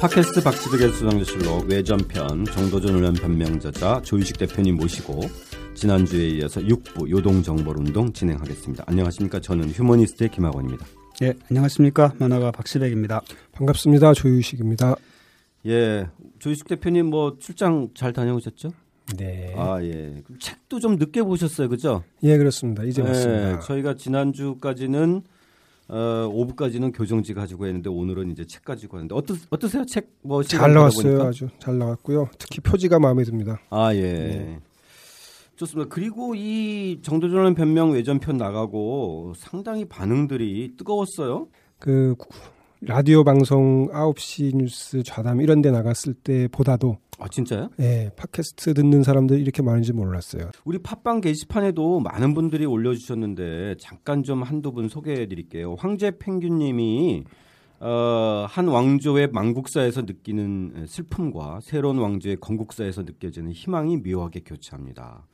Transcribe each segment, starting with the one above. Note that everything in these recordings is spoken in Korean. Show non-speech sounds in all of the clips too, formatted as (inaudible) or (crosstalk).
팟캐스트 박지득의 수상자실록 외전편 정도전 의원 변명저자 조희식 대표님 모시고 지난주에 이어서 6부 요동정벌운동 진행하겠습니다. 안녕하십니까. 저는 휴머니스트의 김학원입니다. 예, 안녕하십니까. 만화가 박시백입니다. 반갑습니다. 조유식입니다. 예, 조희식 대표님 뭐 출장 잘 다녀오셨죠? 네. 아, 예. 책도 좀 늦게 보셨어요. 그죠? 예, 그렇습니다. 이제 예, 왔습니다. 저희가 지난주까지는 어, 5부까지는 교정지 가지고 했는데 오늘은 이제 책 가지고 하는데 어떠, 어떠세요? 책 뭐 잘 나왔어요. 아주 잘 나왔고요. 특히 표지가 마음에 듭니다. 아, 예. 네. 좋습니다. 그리고 이 정도전원 변명 외전편 나가고 상당히 반응들이 뜨거웠어요. 그 구- 라디오 방송 9시 뉴스 좌담 이런 데 나갔을 때보다도 아, 진짜요? 예, 팟캐스트 듣는 사람들이 이렇게 많은지 몰랐어요. 우리 팟빵 게시판에도 많은 분들이 올려주셨는데 잠깐 좀 한두 분 소개해 드릴게요. 황제 펭귄님이 어, 한 왕조의 망국사에서 느끼는 슬픔과 새로운 왕조의 건국사에서 느껴지는 희망이 묘하게 교차합니다.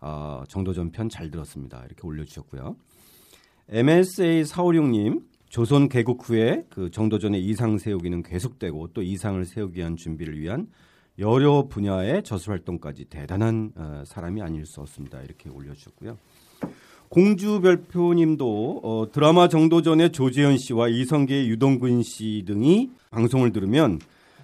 어, 정도전편 잘 들었습니다. 이렇게 올려주셨고요. MSA 456님 조선 개국 후에 그 정도전의 이상 세우기는 계속되고 또 이상을 세우기 위한 준비를 위한 여러 분야의 저술 활동까지 대단한 어, 사람이 아닐 수 없습니다. 이렇게 올려주셨고요. 공주별표님도 어, 드라마 정도전의 조재현 씨와 이성계의 유동근 씨 등이 방송을 들으면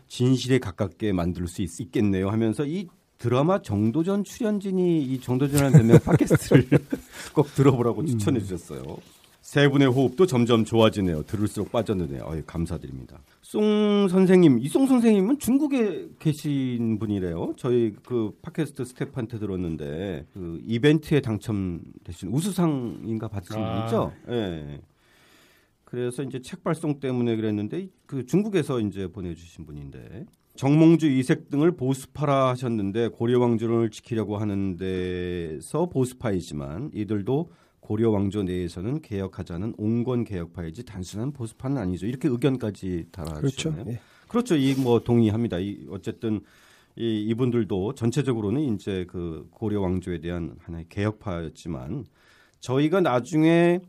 진실에 가깝게 만들 수 있, 겠네요 하면서 이 드라마 정도전 출연진이 이 정도전이라는 별명 (laughs) 팟캐스트를 꼭 들어보라고 추천해 주셨어요. 세 분의 호흡도 점점 좋아지네요. 들을수록 빠졌는데요. 어이, 감사드립니다. 송 선생님, 이송 선생님은 중국에 계신 분이래요. 저희 그 팟캐스트 스태프한테 들었는데 그 이벤트에 당첨되신 우수상인가 받으신 아. 분이죠. 예. 그래서 이제 책 발송 때문에 그랬는데 그 중국에서 이제 보내주신 분인데 정몽주 이색 등을 보수파라 하셨는데 고려 왕조를 지키려고 하는 데서 보수파이지만 이들도 고려 왕조 내에서는 개혁하자는 온건 개혁파이지 단순한 보수파는 아니죠. 이렇게 의견까지 그렇죠. 달아주셨네요. 예. 그렇죠. 이 뭐 동의합니다. 이 어쨌든 이 이분들도 전체적으로는 이제 그 고려 왕조에 대한 하나의 개혁파였지만 저희가 나중에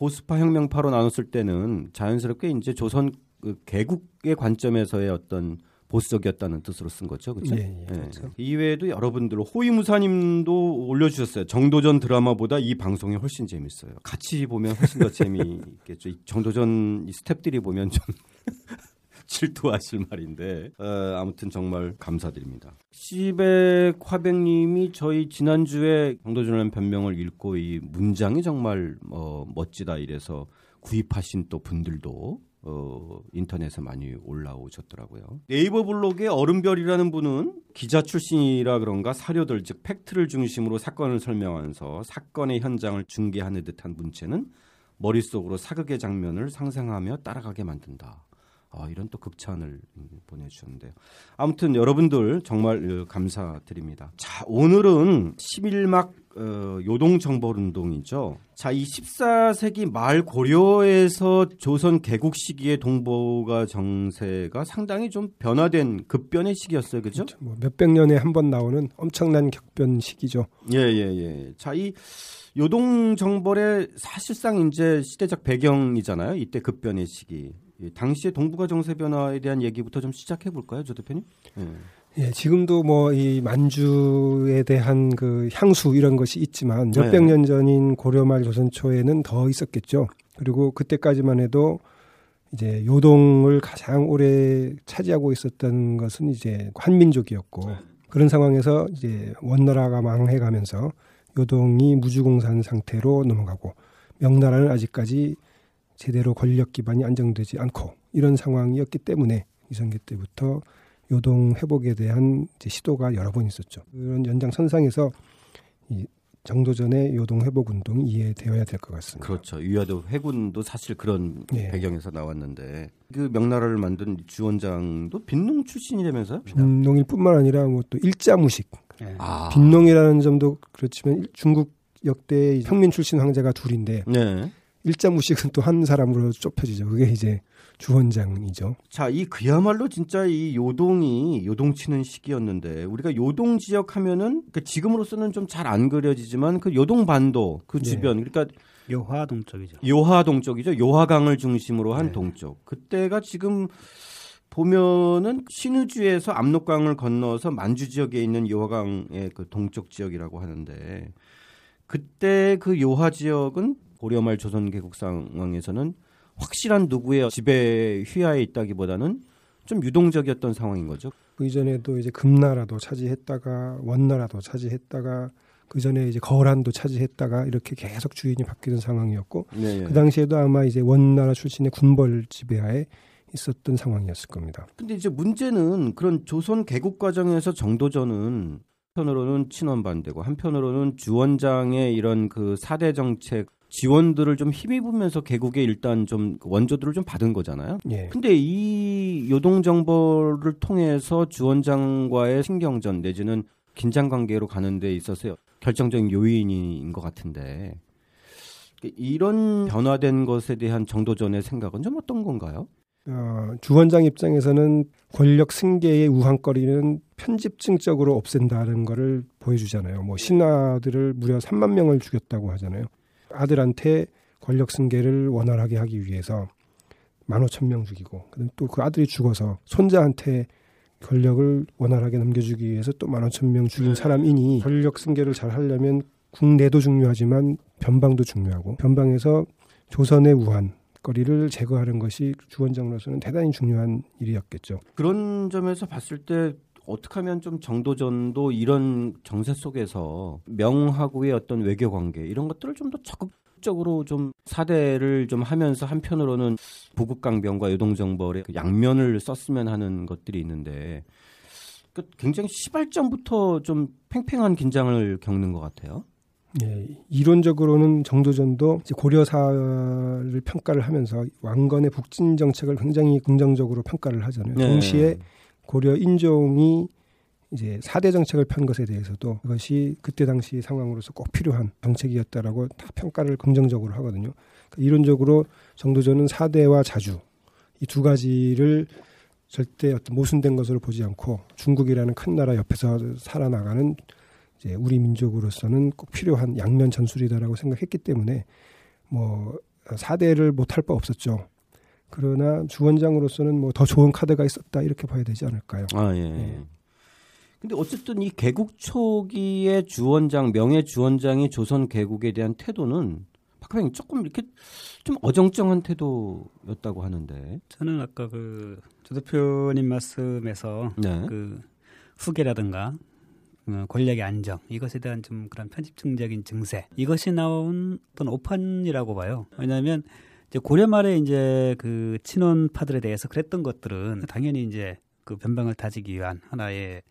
보수파 혁명파로 나눴을 때는 자연스럽게 이제 조선 그 개국의 관점에서의 어떤 보수적이었다는 뜻으로 쓴 거죠, 그렇죠? 예, 예, 그렇죠. 이외에도 여러분들 호위무사님도 올려주셨어요. 정도전 드라마보다 이 방송이 훨씬 재밌어요. 같이 보면 훨씬 더 재미있겠죠. 이 정도전 이 스탭들이 보면 좀 (laughs) 질투하실 말인데 어, 아무튼 정말 감사드립니다. 시백 화백님이 저희 지난주에 정도전의 변명을 읽고 이 문장이 정말 어, 멋지다 이래서 구입하신 또 분들도 어, 인터넷에 많이 올라오셨더라고요. 네이버 블로그의 얼음별이라는 분은 기자 출신이라 그런가 사료들 즉 팩트를 중심으로 사건을 설명하면서 사건의 현장을 중계하는 듯한 문체는 머릿속으로 사극의 장면을 상상하며 따라가게 만든다. 아, 이런 또 극찬을 음, 보내주셨는데요. 아무튼 여러분들 정말 어, 감사드립니다. 자, 오늘은 11막 어, 요동정벌운동이죠. 자, 이 14세기 말 고려에서 조선 개국 시기의 동북아 정세가 상당히 좀 변화된 급변의 시기였어요. 그죠? 뭐 몇백 년에 한 번 나오는 엄청난 격변 시기죠. 예, 예, 예. 자, 이 요동정벌의 사실상 이제 시대적 배경이잖아요. 이때 급변의 시기. 이 당시의 동북아 정세 변화에 대한 얘기부터 좀 시작해 볼까요, 조 대표님? 예. 예, 지금도 뭐 이 만주에 대한 그 향수 이런 것이 있지만 네. 몇백 년 전인 고려 말 조선 초에는 더 있었겠죠. 그리고 그때까지만 해도 이제 요동을 가장 오래 차지하고 있었던 것은 이제 한민족이었고 그런 상황에서 이제 원나라가 망해가면서 요동이 무주공산 상태로 넘어가고 명나라는 아직까지 제대로 권력 기반이 안정되지 않고 이런 상황이었기 때문에 이성계 때부터 요동 회복에 대한 시도가 여러 번 있었죠. 그런 연장선상에서 이 정도전의 요동 회복 운동이 이해되어야 될 것 같습니다. 그렇죠. 위화도 해군도 사실 그런 예. 배경에서 나왔는데 그 명나라를 만든 주원장도 빈농 출신이라면서요? 빈농일 뿐만 아니라 뭐 또 일자무식, 예. 아, 빈농이라는 점도 그렇지만 일- 중국 역대 평민 출신 황제가 둘인데 네. 일자 무식은 또 한 사람으로 좁혀지죠. 그게 이제 주원장이죠. 자, 이 그야말로 진짜 이 요동이 요동치는 시기였는데 우리가 요동 지역 하면은 그 지금으로서는 좀 잘 안 그려지지만 그 요동 반도 그 네. 주변 그러니까 요화 동쪽이죠. 요하 동쪽이죠. 요하강을 중심으로 한 네. 동쪽. 그때가 지금 보면은 신의주에서 압록강을 건너서 만주 지역에 있는 요하강의 그 동쪽 지역이라고 하는데 그때 그 요하 지역은 고려말 조선 개국 상황에서는 확실한 누구의 지배 휘하에 있다기보다는 좀 유동적이었던 상황인 거죠. 그 이전에도 이제 금나라도 차지했다가 원나라도 차지했다가 그 전에 이제 거란도 차지했다가 이렇게 계속 주인이 바뀌는 상황이었고 네. 그 당시에도 아마 이제 원나라 출신의 군벌 지배하에 있었던 상황이었을 겁니다. 근데 이제 문제는 그런 조선 개국 과정에서 정도전은 한편으로는 친원 반대고 한편으로는 주원장의 이런 그 사대 정책 지원들을 좀 힘입으면서 개국에 일단 좀 원조들을 좀 받은 거잖아요. 예. 근데 이 요동 정벌을 통해서 주원장과의 신경전 내지는 긴장 관계로 가는 데 있어서 결정적인 요인인 것 같은데 이런 변화된 것에 대한 정도전의 생각은 좀 어떤 건가요? 어, 주원장 입장에서는 권력 승계의 우환거리는 편집증적으로 없앤다는 것을 보여주잖아요. 뭐 신하들을 무려 3만 명을 죽였다고 하잖아요. 아들한테 권력 승계를 원활하게 하기 위해서 15,000명 죽이고 또그 아들이 죽어서 손자한테 권력을 원활하게 넘겨주기 위해서 또 15,000명 죽인 사람이니 권력 승계를 잘 하려면 국내도 중요하지만 변방도 중요하고 변방에서 조선의 우한 거리를 제거하는 것이 주원장으로서는 대단히 중요한 일이었겠죠. 그런 점에서 봤을 때 어떻게 하면 좀 정도전도 이런 정세 속에서 명하고의 어떤 외교 관계 이런 것들을 좀 더 적극적으로 좀 사대를 좀 하면서 한편으로는 부국 강병과 요동 정벌의 그 양면을 썼으면 하는 것들이 있는데 그 굉장히 시발점부터 좀 팽팽한 긴장을 겪는 것 같아요. 예, 이론적으로는 정도전도 고려사를 평가를 하면서 왕건의 북진 정책을 굉장히 긍정적으로 평가를 하잖아요. 네. 동시에 고려 인종이 이제 사대 정책을 편 것에 대해서도 그것이 그때 당시 상황으로서 꼭 필요한 정책이었다라고 다 평가를 긍정적으로 하거든요. 그러니까 이론적으로 정도전은 사대와 자주 이 두 가지를 절대 어떤 모순된 것으로 보지 않고 중국이라는 큰 나라 옆에서 살아나가는 이제 우리 민족으로서는 꼭 필요한 양면 전술이다라고 생각했기 때문에 뭐 사대를 못할 바 없었죠. 그러나 주원장으로서는 뭐 더 좋은 카드가 있었다 이렇게 봐야 되지 않을까요? 아 예. 예. 근데 어쨌든 이 개국 초기의 주원장 명예 주원장이 조선 개국에 대한 태도는 박하영 조금 이렇게 좀 어정쩡한 태도였다고 하는데. 저는 아까 그 조 대표님 말씀에서 네. 그 후계라든가 어, 권력의 안정 이것에 대한 좀 그런 편집증적인 증세 이것이 나온 어떤 오판이라고 봐요. 왜냐하면 이제 고려 말에 이제 그 친원파들에 대해서 그랬던 것들은 당연히 이제 그 변방을 다지기 위한 하나의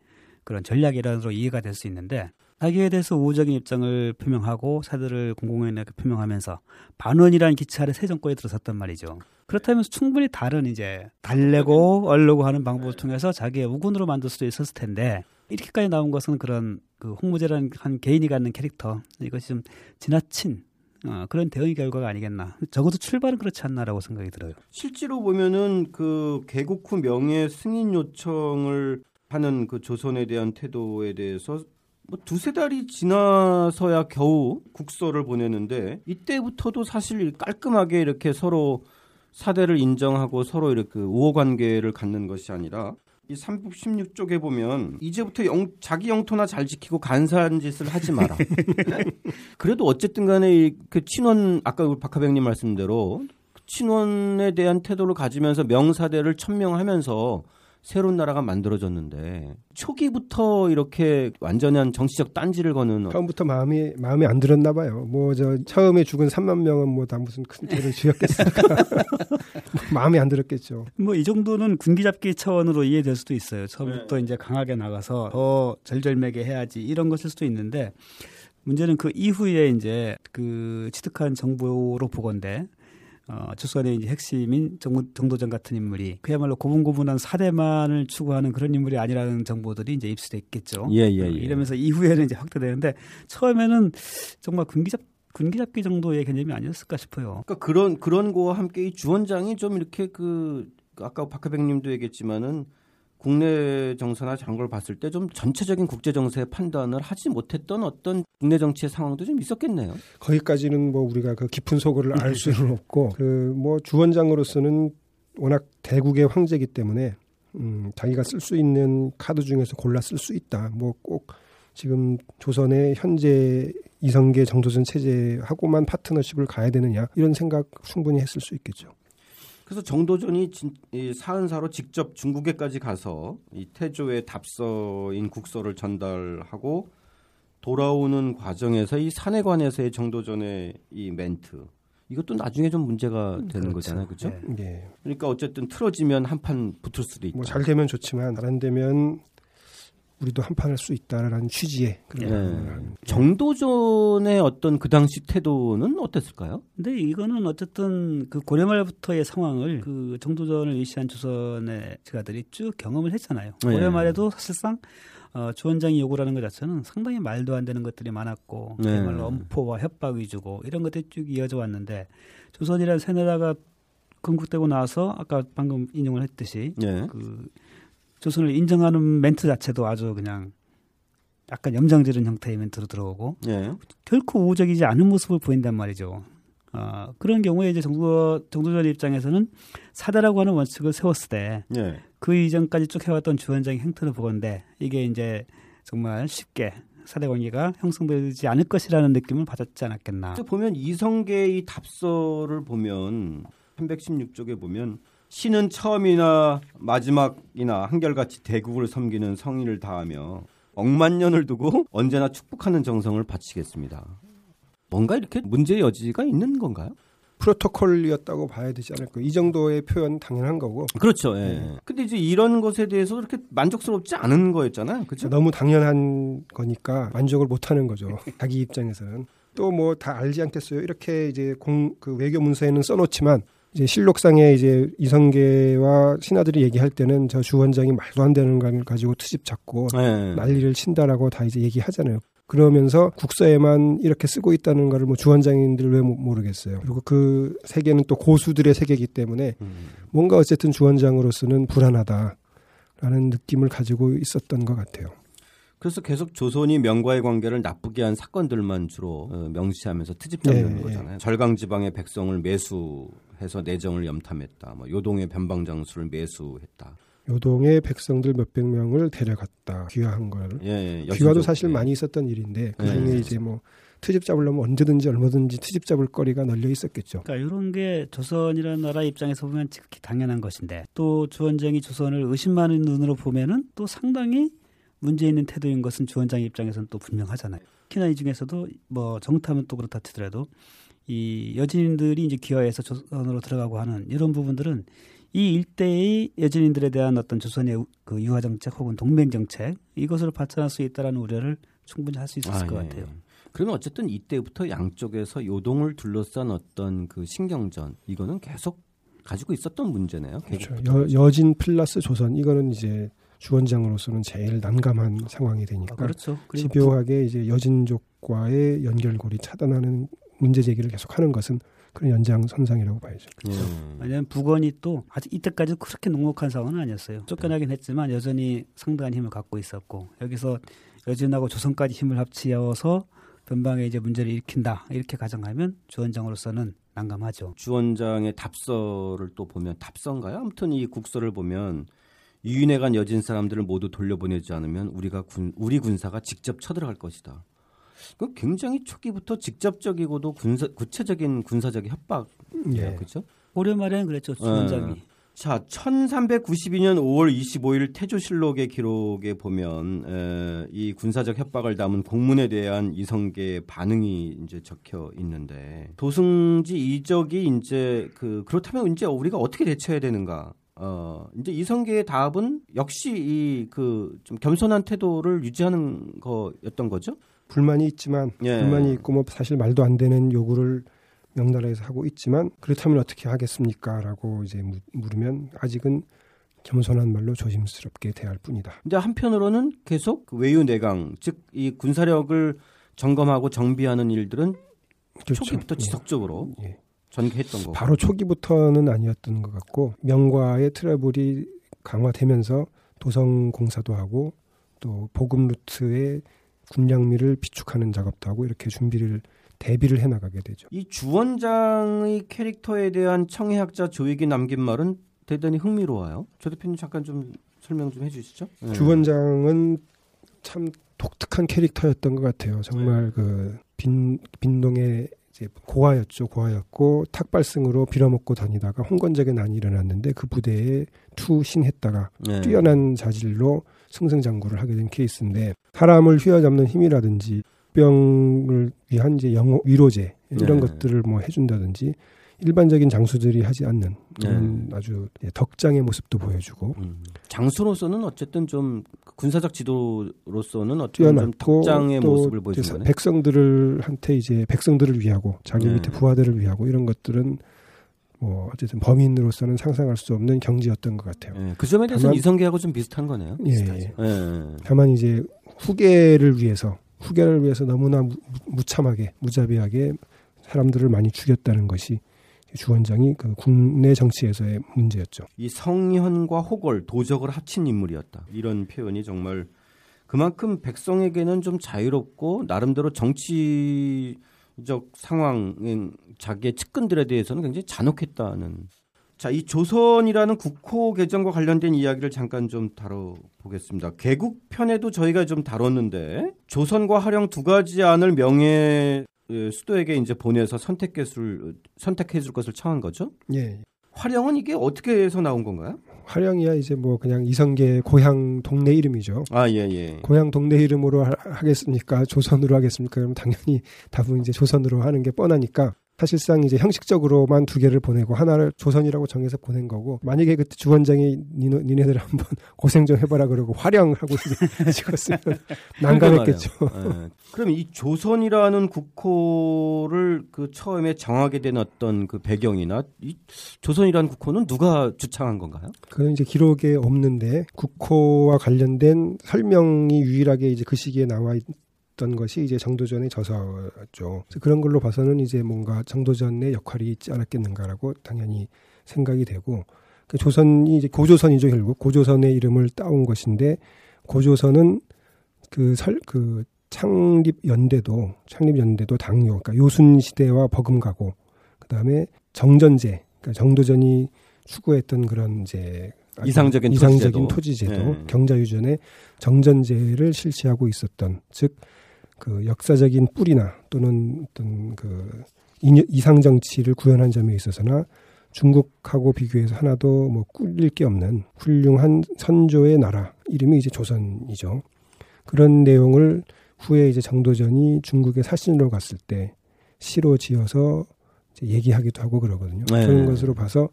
그런 전략이라로 이해가 될 수 있는데 자기에 대해서 우호적인 입장을 표명하고 사들을 공공연하게 표명하면서 반원이라는 기차 아래 새 정권에 들어섰단 말이죠. 그렇다면 충분히 다른 이제 달래고 얼르고 하는 방법을 통해서 자기의 우군으로 만들 수도 있었을 텐데 이렇게까지 나온 것은 그런 그 홍무제라는 한 개인이 갖는 캐릭터 이것이 좀 지나친 어, 그런 대응의 결과가 아니겠나. 적어도 출발은 그렇지 않나라고 생각이 들어요. 실제로 보면은 그 개국 후 명예 승인 요청을 하는 그 조선에 대한 태도에 대해서 뭐 두세 달이 지나서야 겨우 국서를 보내는데 이때부터도 사실 깔끔하게 이렇게 서로 사대를 인정하고 서로 이렇게 우호 관계를 갖는 것이 아니라 이 316쪽에 보면 이제부터 영, 자기 영토나 잘 지키고 간사한 짓을 하지 마라. (laughs) 그래도 어쨌든 간에 이그 친원 아까 우리 박하병님 말씀대로 친원에 대한 태도를 가지면서 명사대를 천명하면서 새로운 나라가 만들어졌는데 초기부터 이렇게 완전한 정치적 딴지를 거는 처음부터 마음이 마음에 안 들었나 봐요. 뭐 저 처음에 죽은 3만 명은 뭐 다 무슨 큰 죄를 지었겠습니까? (laughs) 마음에 안 들었겠죠. 뭐 이 정도는 군기잡기 차원으로 이해될 수도 있어요. 처음부터 이제 강하게 나가서 더 절절매게 해야지 이런 것일 수도 있는데 문제는 그 이후에 이제 그 취득한 정보로 보건데 어, 조선의 이제 핵심인 정, 정도전 같은 인물이 그야말로 고분고분한 사대만을 추구하는 그런 인물이 아니라는 정보들이 이제 입수됐겠죠. 예, 예, 예. 어, 이러면서 이후에는 이제 확대되는데 처음에는 정말 군기잡 군기잡기 정도의 개념이 아니었을까 싶어요. 그러니까 그런 그런 거와 함께 이 주원장이 좀 이렇게 그 아까 박하백님도 얘기했지만은 국내 정세나 이런 걸 봤을 때 좀 전체적인 국제 정세의 판단을 하지 못했던 어떤 국내 정치의 상황도 좀 있었겠네요. 거기까지는 뭐 우리가 그 깊은 속어를 알 수는 없고 그 뭐 주원장으로서는 워낙 대국의 황제이기 때문에 음, 자기가 쓸 수 있는 카드 중에서 골라 쓸 수 있다. 뭐 꼭 지금 조선의 현재 이성계 정도전 체제하고만 파트너십을 가야 되느냐 이런 생각 충분히 했을 수 있겠죠. 그래서 정도전이 진, 이 사은사로 직접 중국에까지 가서 이 태조의 답서인 국서를 전달하고 돌아오는 과정에서 이 사내관에서의 정도전의 이 멘트 이것도 나중에 좀 문제가 되는 그렇죠. 거잖아요, 그렇죠? 네. 예. 그러니까 어쨌든 틀어지면 한 판 붙을 수도 있다. 뭐잘 되면 좋지만 잘 안 되면 우리도 한판 할 수 있다라는 취지의 그런 네. 정도전의 어떤 그 당시 태도는 어땠을까요? 근데 이거는 어쨌든 그 고려 말부터의 상황을 그 정도전을 위시한 조선의 제가들이 쭉 경험을 했잖아요. 네. 고려 말에도 사실상 어, 주원장이 요구하는 것 자체는 상당히 말도 안 되는 것들이 많았고 네. 그야말로 엄포와 협박 위주고 이런 것들이 쭉 이어져 왔는데 조선이라는 세나라가 건국되고 나서 아까 방금 인용을 했듯이 예. 그 조선을 인정하는 멘트 자체도 아주 그냥 약간 염장지른 형태의 멘트로 들어오고 예. 결코 우호적이지 않은 모습을 보인단 말이죠. 어, 그런 경우에 이제 정도 정도전 입장에서는 사대라고 하는 원칙을 세웠을 때그 예. 이전까지 쭉 해왔던 주원장의 행태를 보건데 이게 이제 정말 쉽게 사대 관계가 형성되지 않을 것이라는 느낌을 받았지 않았겠나. 또 보면 이성계의 답서를 보면 316쪽에 보면 신은 처음이나 마지막이나 한결같이 대국을 섬기는 성의를 다하며 억만 년을 두고 언제나 축복하는 정성을 바치겠습니다. 뭔가 이렇게 문제의 여지가 있는 건가요? 프로토콜이었다고 봐야 되지 않을까. 이 정도의 표현 당연한 거고 그렇죠. 예. 근데 이제 이런 것에 대해서 그렇게 만족스럽지 않은 거였잖아요. 그렇죠? 너무 당연한 거니까 만족을 못 하는 거죠. (laughs) 자기 입장에서는. 또 뭐 다 알지 않겠어요. 이렇게 이제 공, 그 외교 문서에는 써놓지만 이제 실록상에 이제 이성계와 신하들이 얘기할 때는 저 주원장이 말도 안 되는 걸 가지고 트집 잡고 예. 난리를 친다라고 다 이제 얘기하잖아요. 그러면서 국서에만 이렇게 쓰고 있다는 거를 뭐 주원장님들 왜 모- 모르겠어요. 그리고 그 세계는 또 고수들의 세계이기 때문에 음. 뭔가 어쨌든 주원장으로서는 불안하다라는 느낌을 가지고 있었던 것 같아요. 그래서 계속 조선이 명과의 관계를 나쁘게 한 사건들만 주로 어, 명시하면서 트집 잡는 네, 거잖아요. 절강 지방의 백성을 매수 해서 내정을 염탐했다. 뭐 요동의 변방 장수를 매수했다. 요동의 백성들 몇백 명을 데려갔다. 귀화한 거를. 예, 예, 귀화도. 사실 예. 많이 있었던 일인데 그 네. 중에 이제 뭐 트집 잡으려면 언제든지 얼마든지 트집 잡을 거리가 널려 있었겠죠. 그러니까 이런 게 조선이라는 나라 입장에서 보면 지극히 당연한 것인데 또 주원장이 조선을 의심하는 눈으로 보면은 또 상당히 문제 있는 태도인 것은 주원장 입장에서는 또 분명하잖아요. 특히나 이 중에서도 뭐 정탐은 또 그렇다 치더라도 이 여진인들이 이제 기화해서 조선으로 들어가고 하는 이런 부분들은 이 일대의 여진인들에 대한 어떤 조선의 우- 그 유화 정책 혹은 동맹 정책 이것으로 발전할 수 있다라는 우려를 충분히 할 수 있었을 아, 것 예. 같아요. 그러면 어쨌든 이때부터 양쪽에서 요동을 둘러싼 어떤 그 신경전 이거는 계속 가지고 있었던 문제네요. 그렇죠. 여, 여진 플러스 조선 이거는 이제 주원장으로서는 제일 난감한 상황이 아, 되니까 그렇죠. 그리고 집요하게 이제 여진족과의 연결고리 차단하는 문제 제기를 계속하는 것은 그런 연장선상이라고 봐야죠. 예. 왜냐하면 북원이 또 아직 이때까지 그렇게 녹록한 상황은 아니었어요. 쫓겨나긴 했지만 여전히 상당한 힘을 갖고 있었고 여기서 여진하고 조선까지 힘을 합치어서 변방에 이제 문제를 일으킨다 이렇게 가정하면 주원장으로서는 난감하죠. 주원장의 답서를 또 보면 답서인가요? 아무튼 이 국서를 보면 유인해 간 여진 사람들을 모두 돌려보내지 않으면 우리가 군 우리 군사가 직접 쳐들어갈 것이다. 그 굉장히 초기부터 직접적이고도 군사 구체적인 군사적 협박이에요. 예. 그렇죠? 고려 말에는 그랬죠 주원장이. 자, 1392년 5월 25일 태조실록의 기록에 보면 에, 이 군사적 협박을 담은 공문에 대한 이성계의 반응이 이제 적혀 있는데 도승지 이적이 이제 그 그렇다면 이제 우리가 어떻게 대처해야 되는가? 어, 이제 이성계의 답은 역시 이 그 좀 겸손한 태도를 유지하는 거였던 거죠. 불만이 있지만 예. 불만이 있고 뭐 사실 말도 안 되는 요구를 명나라에서 하고 있지만 그렇다면 어떻게 하겠습니까?라고 이제 무- 물으면 아직은 겸손한 말로 조심스럽게 대할 뿐이다. 근데 한편으로는 계속 그 외유 내강, 즉 이 군사력을 점검하고 정비하는 일들은 그렇죠. 초기부터 예. 지속적으로 예. 전개했던 거고. 바로 초기부터는 아니었던 것 같고 명과의 트러블이 강화되면서 도성 공사도 하고 또 보급 루트의 군량미를 비축하는 작업도 하고 이렇게 준비를 대비를 해 나가게 되죠. 이 주원장의 캐릭터에 대한 청해학자 조익이 남긴 말은 대단히 흥미로워요. 조 대표님 잠깐 좀 설명 좀 해주시죠. 네. 주원장은 참 독특한 캐릭터였던 것 같아요. 정말 그 빈, 빈동의 이제 고아였죠. 고아였고 탁발승으로 빌어먹고 다니다가 홍건적의 난이 일어났는데 그 부대에 투신했다가 네. 뛰어난 자질로 승승장구를 하게 된 케이스인데 사람을 휘어잡는 힘이라든지 병을 위한 이제 영어 위로제 이런 네. 것들을 뭐 해준다든지 일반적인 장수들이 하지 않는 그런 아주 예, 덕장의 모습도 보여주고 음. 장수로서는 어쨌든 좀 군사적 지도로서는 어쨌든 좀 덕장의 또 모습을 거네. 백성들을 한테 이제 백성들을 위하고 자기 네. 밑에 부하들을 위하고 이런 것들은 뭐 어쨌든 범인으로서는 상상할 수 없는 경지였던 것 같아요. 예, 그 점에 대해서는 다만- 이성계하고 좀 비슷한 거네요. 예, 비슷하죠. 예. 예. 다만 이제 후계를 위해서 후계를 위해서 너무나 무, 무참하게 무자비하게 사람들을 많이 죽였다는 것이 주원장이 그 국내 정치에서의 문제였죠. 이 성현과 호걸, 도적을 합친 인물이었다. 이런 표현이 정말 그만큼 백성에게는 좀 자유롭고 나름대로 정치 적 상황인 자기의 측근들에 대해서는 굉장히 잔혹했다는. 자, 이 조선이라는 국호 개정과 관련된 이야기를 잠깐 좀 다뤄보겠습니다. 개국편에도 저희가 좀 다뤘는데 조선과 하령 두 가지 안을 명예 예, 수도에게 이제 보내서 선택해줄 선택해줄 것을 청한 거죠. 예. 화령은 이게 어떻게 해서 나온 건가요? 화령이야 이제 뭐 그냥 이성계 고향 동네 이름이죠. 아, 예, 예. 고향 동네 이름으로 하, 하겠습니까? 조선으로 하겠습니까? 그럼 당연히 답은 이제 조선으로 하는 게 뻔하니까 사실상 이제 형식적으로만 두 개를 보내고 하나를 조선이라고 정해서 보낸 거고 만약에 그때 주 원장이 니네, 니네들 한번 (laughs) 고생 좀 해봐라 그러고 화령하고 (laughs) 찍었으면 난감했겠죠. 예. 그럼 이 조선이라는 국호를 그 처음에 정하게 된 어떤 그 배경이나 이 조선이라는 국호는 누가 주창한 건가요? 그건 이제 기록에 없는데 국호와 관련된 설명이 유일하게 이제 그 시기에 나와 있던 것이 이제 정도전의 저서죠. 그런 걸로 봐서는 이제 뭔가 정도전의 역할이 있지 않았겠는가라고 당연히 생각이 되고 그 조선이 이제 고조선이죠 결국 고조선의 이름을 따온 것인데 고조선은 그설그 창립 연대도 창립 연대도 당요 그러니까 요순 시대와 버금가고 그다음에 정전제 그러니까 정도전이 추구했던 그런 이제 이상적인 이상적인 토지제도. 토지제도 네. 경자유전의 정전제를 실시하고 있었던 즉 그 역사적인 뿌리나 또는 어떤 그 인- 이상 정치를 구현한 점에 있어서나 중국하고 비교해서 하나도 뭐 꿀릴 게 없는 훌륭한 선조의 나라 이름이 이제 조선이죠. 그런 내용을 후에 이제 정도전이 중국의 사신으로 갔을 때 시로 지어서 이제 얘기하기도 하고 그러거든요. 네. 그런 것으로 봐서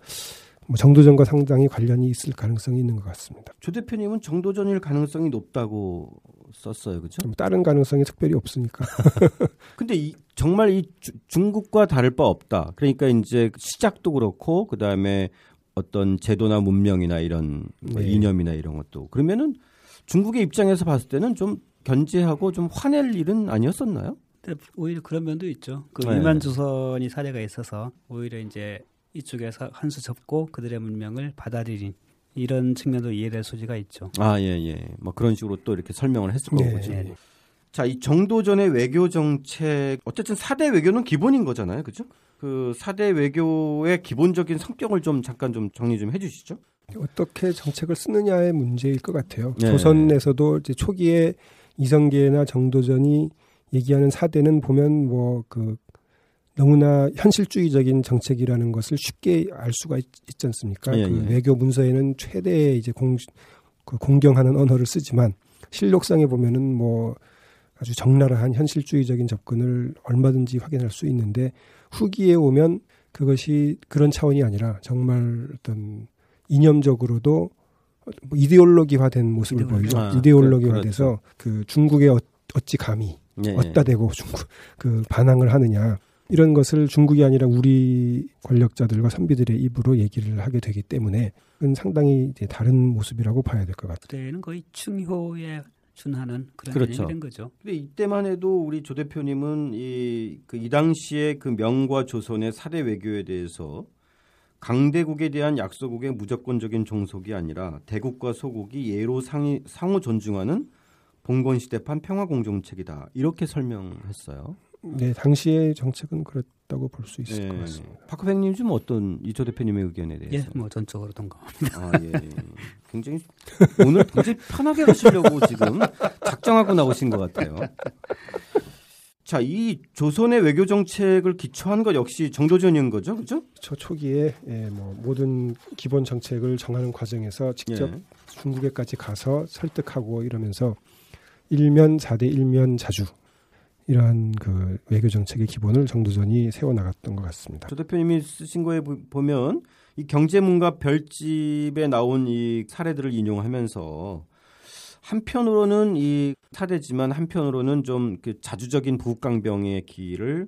뭐 정도전과 상당히 관련이 있을 가능성이 있는 것 같습니다. 조 대표님은 정도전일 가능성이 높다고 썼어요, 그죠? 좀 다른 가능성이 특별히 없으니까. (laughs) 근데 이, 정말 이 주- 중국과 다를 바 없다. 그러니까 이제 시작도 그렇고 그 다음에 어떤 제도나 문명이나 이런 뭐 네. 이념이나 이런 것도 그러면은 중국의 입장에서 봤을 때는 좀 견제하고 좀 화낼 일은 아니었었나요? 근데 오히려 그런 면도 있죠. 그 네. 일만 조선이 사례가 있어서 오히려 이제 이쪽에서 한 수 접고 그들의 문명을 받아들인 이런 측면도 이해될 소지가 있죠. 아, 예, 예. 뭐 그런 식으로 또 이렇게 설명을 했을 네. 거고. 죠 네. 자, 이 정도전의 외교 정책 어쨌든 사대 외교는 기본인 거잖아요. 그죠? 그 사대 외교의 기본적인 성격을 좀 잠깐 좀 정리 좀 해 주시죠. 어떻게 정책을 쓰느냐의 문제일 것 같아요. 네. 조선에서도 이제 초기에 이성계나 정도전이 얘기하는 사대는 보면 뭐 그 너무나 현실주의적인 정책이라는 것을 쉽게 알 수가 있, 지 않습니까? 예, 그 예. 외교 문서에는 최대의 이제 공, 그 공경하는 언어를 쓰지만 실록상에 보면은 뭐 아주 적나라한 현실주의적인 접근을 얼마든지 확인할 수 있는데 후기에 오면 그것이 그런 차원이 아니라 정말 어떤 이념적으로도 뭐 이데올로기화된 모습을 이데올로기. 보이죠. 아, 이데올로기화돼서 그 중국에 어, 어찌 감히 예, 예. 어디다 대고 중국 그 반항을 하느냐 이런 것을 중국이 아니라 우리 권력자들과 선비들의 입으로 얘기를 하게 되기 때문에 그건 상당히 이제 다른 모습이라고 봐야 될 것 같아요. 그때는 거의 충효에 준하는 그런 그렇죠. 된 거죠. 근데 이때만 해도 우리 조 대표님은 이, 그 이 당시에 그 명과 조선의 사대 외교에 대해서 강대국에 대한 약소국의 무조건적인 종속이 아니라 대국과 소국이 예로 상이, 상호 존중하는 봉건시대판 평화공정책이다. 이렇게 설명했어요. 네, 당시의 정책은 그랬다고 볼 수 있을 예. 것 같습니다. 박후백님 좀 어떤 이조 대표님의 의견에 대해서? 예, 뭐 전적으로 동감합니다. 아, 예, 예. 굉장히 오늘 굉장히 편하게 가시려고 지금 작정하고 나오신 것 같아요. 자, 이 조선의 외교 정책을 기초한 것 역시 정도전인 거죠, 그죠? 저 초기에 예, 뭐 모든 기본 정책을 정하는 과정에서 직접 예. 중국에까지 가서 설득하고 이러면서 일면 4대 일면 자주 이러한 그 외교 정책의 기본을 정도전이 세워 나갔던 것 같습니다. 조 대표님이 쓰신 거에 보- 보면 이 경제문과 별집에 나온 이 사례들을 인용하면서 한편으로는 이 사례지만 한편으로는 좀 그 자주적인 부강병의 기를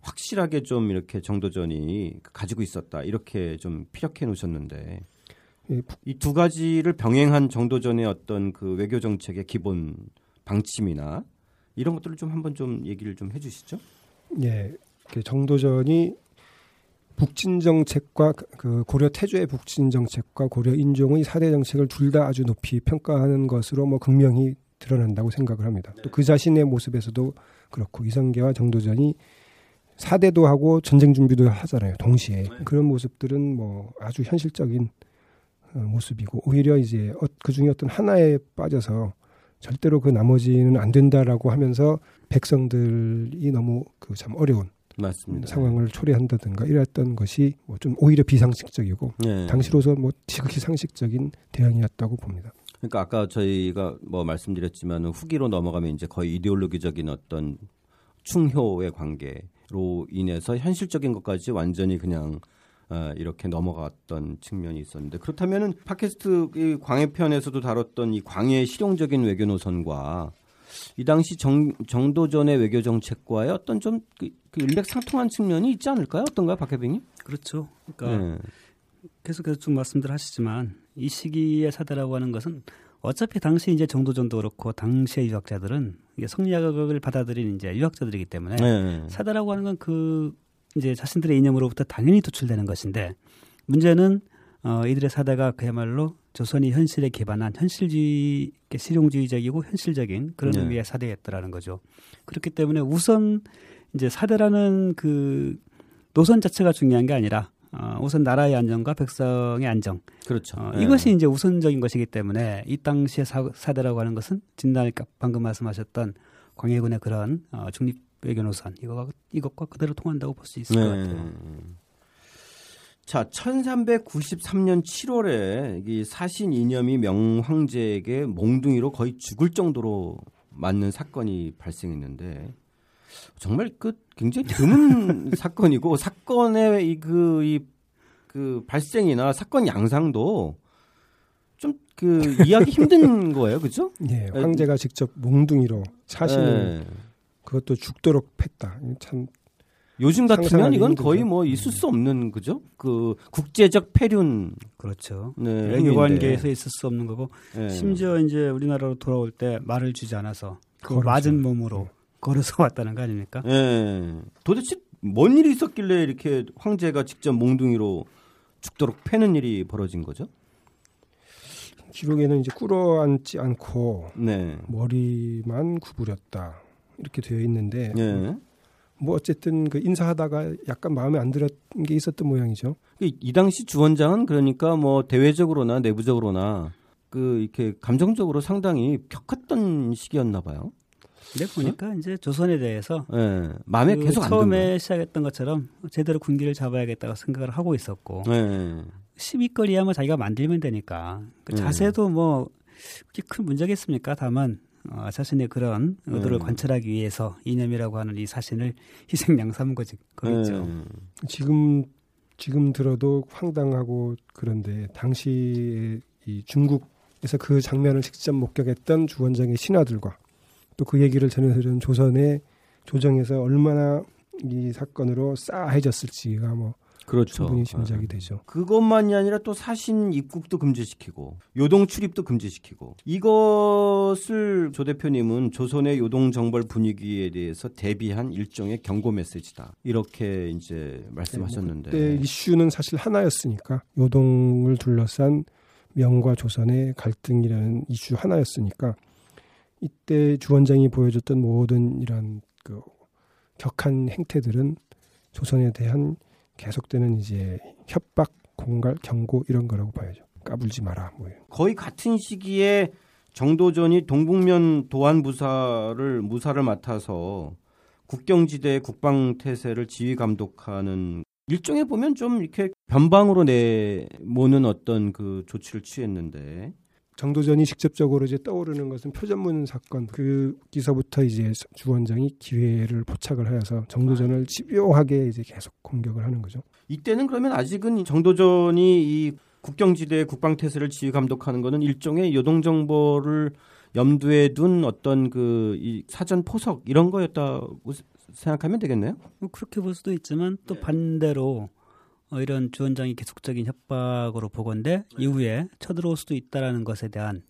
확실하게 좀 이렇게 정도전이 가지고 있었다 이렇게 좀 피력해 놓으셨는데 이이두 가지를 병행한 정도전의 어떤 그 외교 정책의 기본 방침이나 이런 것들을 좀 한번 좀 얘기를 좀 해주시죠. 예, 그 정도전이 북진 정책과 그 고려 태조의 북진 정책과 고려 인종의 사대 정책을 둘 다 아주 높이 평가하는 것으로 뭐 극명히 드러난다고 생각을 합니다. 또그 자신의 모습에서도 그렇고 이성계와 정도전이 사대도 하고 전쟁 준비도 하잖아요. 동시에 그런 모습들은 뭐 아주 현실적인 어, 모습이고 오히려 이제 어, 그 중에 어떤 하나에 빠져서 절대로 그 나머지는 안 된다라고 하면서 백성들이 너무 그 참 어려운 맞습니다. 상황을 초래한다든가 이랬던 것이 뭐 좀 오히려 비상식적이고 네. 당시로서 뭐 지극히 상식적인 대응이었다고 봅니다. 그러니까 아까 저희가 뭐 말씀드렸지만 후기로 넘어가면 이제 거의 이데올로기적인 어떤 충효의 관계로 인해서 현실적인 것까지 완전히 그냥 어, 이렇게 넘어갔던 측면이 있었는데 그렇다면은 팟캐스트 이 광해편에서도 다뤘던 이 광해의 실용적인 외교 노선과 이 당시 정, 정도전의 외교 정책과의 어떤 좀 그, 그 일맥상통한 측면이 있지 않을까요? 어떤가요, 박혜빈님? 그렇죠. 그러니까 네. 계속해서 쭉 말씀들 하시지만 이 시기의 사대라고 하는 것은 어차피 당시 이제 정도전도 그렇고 당시의 유학자들은 이게 성리학을 받아들인 이제 유학자들이기 때문에 네. 사대라고 하는 건 그 이제 자신들의 이념으로부터 당연히 도출되는 것인데 문제는 어, 이들의 사대가 그야말로 조선이 현실에 기반한 현실주의, 실용주의적이고 현실적인 그런 네. 의미의 사대였더라는 거죠. 그렇기 때문에 우선 이제 사대라는 그 노선 자체가 중요한 게 아니라 어, 우선 나라의 안정과 백성의 안정 그렇죠. 어, 네. 이것이 이제 우선적인 것이기 때문에 이 당시의 사, 사대라고 하는 것은 진날 방금 말씀하셨던 광해군의 그런 어, 중립 외교 노선 이거가 이것과 그대로 통한다고 볼 수 있을 것 네. 같아요. 자, 1393년 7월에 이 사신 이념이 명황제에게 몽둥이로 거의 죽을 정도로 맞는 사건이 발생했는데 정말 그 굉장히 드문 (laughs) 사건이고 사건의 이그 이 그 발생이나 사건 양상도 좀 그 이해하기 힘든 거예요, 그죠? (laughs) 예, 황제가 직접 몽둥이로 차신을 네. 그것도 죽도록 팼다. 참 요즘 같으면 이건 힘들죠. 거의 뭐 있을 수 없는 그죠? 그 국제적 폐륜 그렇죠. 네, 외교 행위인데. 관계에서 있을 수 없는 거고 네. 심지어 이제 우리나라로 돌아올 때 말을 주지 않아서 그. 맞은 몸으로 걸어서 (laughs) 왔다는 거 아닙니까? 예. 도대체 뭔 일이 있었길래 이렇게 황제가 직접 몽둥이로 죽도록 패는 일이 벌어진 거죠? 기록에는 이제 꿇어앉지 않고 네. 머리만 구부렸다 이렇게 되어 있는데 예. 뭐 어쨌든 그 인사하다가 약간 마음에 안 들었던 게 있었던 모양이죠. 이, 이 당시 주원장은 그러니까 뭐 대외적으로나 내부적으로나 그 이렇게 감정적으로 상당히 격했던 시기였나 봐요. 근데 보니까 이제 조선에 대해서 예. 마음에 그 계속. 처음에 시작했던 것처럼 제대로 군기를 잡아야겠다고 생각을 하고 있었고 예. 시비거리야 뭐 자기가 만들면 되니까 그 음. 자세도 뭐 그렇게 큰 문제겠습니까? 다만 어, 자신의 그런 의도를 음. 관철하기 위해서 이념이라고 하는 이 사신을 희생양 삼은 거지 거겠죠. 예. 지금 지금 들어도 황당하고 그런데 당시에 이 중국에서 그 장면을 직접 목격했던 주원장의 신하들과 또 그 얘기를 전해 들은 조선의 조정에서 얼마나 이 사건으로 싸해졌을지가 뭐 그렇죠. 충분히 예. 짐작이 되죠. 그것만이 아니라 또 사신 입국도 금지시키고 요동 출입도 금지시키고 이것을 조 대표님은 조선의 요동 정벌 분위기에 대해서 대비한 일종의 경고 메시지다 이렇게 이제 말씀하셨는데 그때 이슈는 사실 하나였으니까 요동을 둘러싼 명과 조선의 갈등이라는 이슈 하나였으니까 이때 주 원장이 보여줬던 모든 이런 그 격한 행태들은 조선에 대한 계속되는 이제 협박, 공갈, 경고 이런 거라고 봐야죠. 까불지 마라. 뭐 거의 같은 시기에 정도전이 동북면 도안 무사를 무사를 맡아서 국경지대 국방 태세를 지휘 감독하는 일종에 보면 좀 이렇게 변방으로 내모는 어떤 그 조치를 취했는데 정도전이 직접적으로 이제 떠오르는 것은 표전문 사건 그기서부터 이제 주 원장이 기회를 포착을 하여서 정도전을 집요하게 이제 계속 공격을 하는 거죠. 이때는 그러면 아직은 정도전이 이 국경지대 국방 태세를 지휘 감독하는 것은 일종의 요동 정보를 염두에 둔 어떤 그 이 사전 포석 이런 거였다고 생각하면 되겠네요. 뭐 그렇게 볼 수도 있지만 또 반대로 어, 이런 주원장이 계속적인 협박으로 보건데 네. 이후에 쳐들어올 수도 있다라는 것에 대한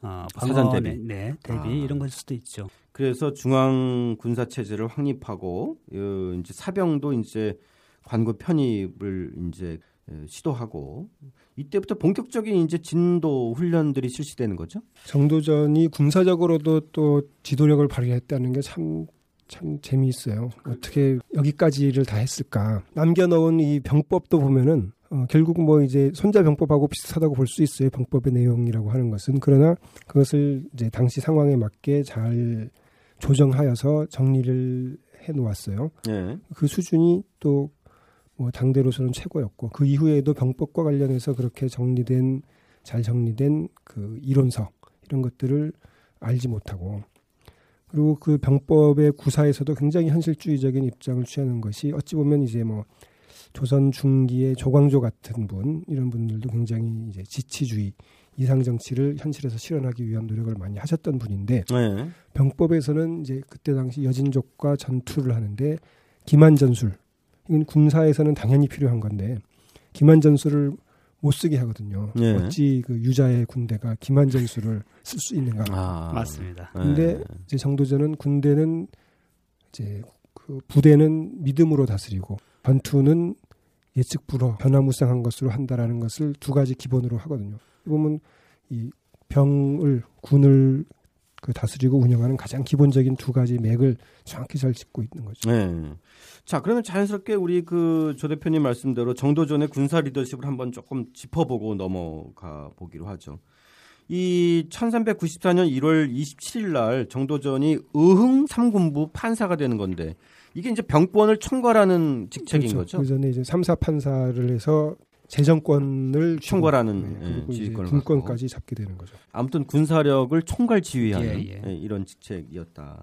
어, 사전 대비, 네, 대비 아. 이런 것일 수도 있죠. 그래서 중앙 군사 체제를 확립하고 어, 이제 사병도 이제 관구 편입을 이제 시도하고 이때부터 본격적인 이제 진도 훈련들이 실시되는 거죠. 정도전이 군사적으로도 또 지도력을 발휘했다는 게 참 참 재미있어요. 어떻게 여기까지를 다 했을까? 남겨놓은 이 병법도 보면은 어, 결국 뭐 이제 손자병법하고 비슷하다고 볼 수 있어요. 병법의 내용이라고 하는 것은 그러나 그것을 이제 당시 상황에 맞게 잘 조정하여서 정리를 해 놓았어요. 네. 그 수준이 또 뭐 당대로서는 최고였고 그 이후에도 병법과 관련해서 그렇게 정리된 잘 정리된 그 이론서 이런 것들을 알지 못하고 그리고 그 병법의 구사에서도 굉장히 현실주의적인 입장을 취하는 것이 어찌 보면 이제 뭐 조선 중기의 조광조 같은 분 이런 분들도 굉장히 이제 지치주의 이상 정치를 현실에서 실현하기 위한 노력을 많이 하셨던 분인데 네. 병법에서는 이제 그때 당시 여진족과 전투를 하는데 기만 전술 이건 군사에서는 당연히 필요한 건데 기만 전술을 못 쓰게 하거든요. 네. 어찌 그 유자의 군대가 김한전술을 쓸수 있는가? 아, 맞습니다. 근데 네. 이제 정도전은 군대는 이제 그 부대는 믿음으로 다스리고 전투는 예측 불허 변화무쌍한 것으로 한다라는 것을 두 가지 기본으로 하거든요. 보면 이 병을 군을 그 다스리고 운영하는 가장 기본적인 두 가지 맥을 정확히 잘 짚고 있는 거죠. 네. 자, 그러면 자연스럽게 우리 그 조 대표님 말씀대로 정도전의 군사 리더십을 한번 조금 짚어보고 넘어가 보기로 하죠. 이 1394년 1월 27일 날 정도전이 의흥 3군부 판사가 되는 건데 이게 이제 병권을 총괄하는 직책인 그렇죠. 거죠. 그 전에 이제 3사 판사를 해서 재정권을 총괄하는 네, 예, 지휘권을 군권까지 잡게 되는 거죠. 아무튼 군사력을 총괄 지휘하는 예, 예. 예, 이런 직책이었다.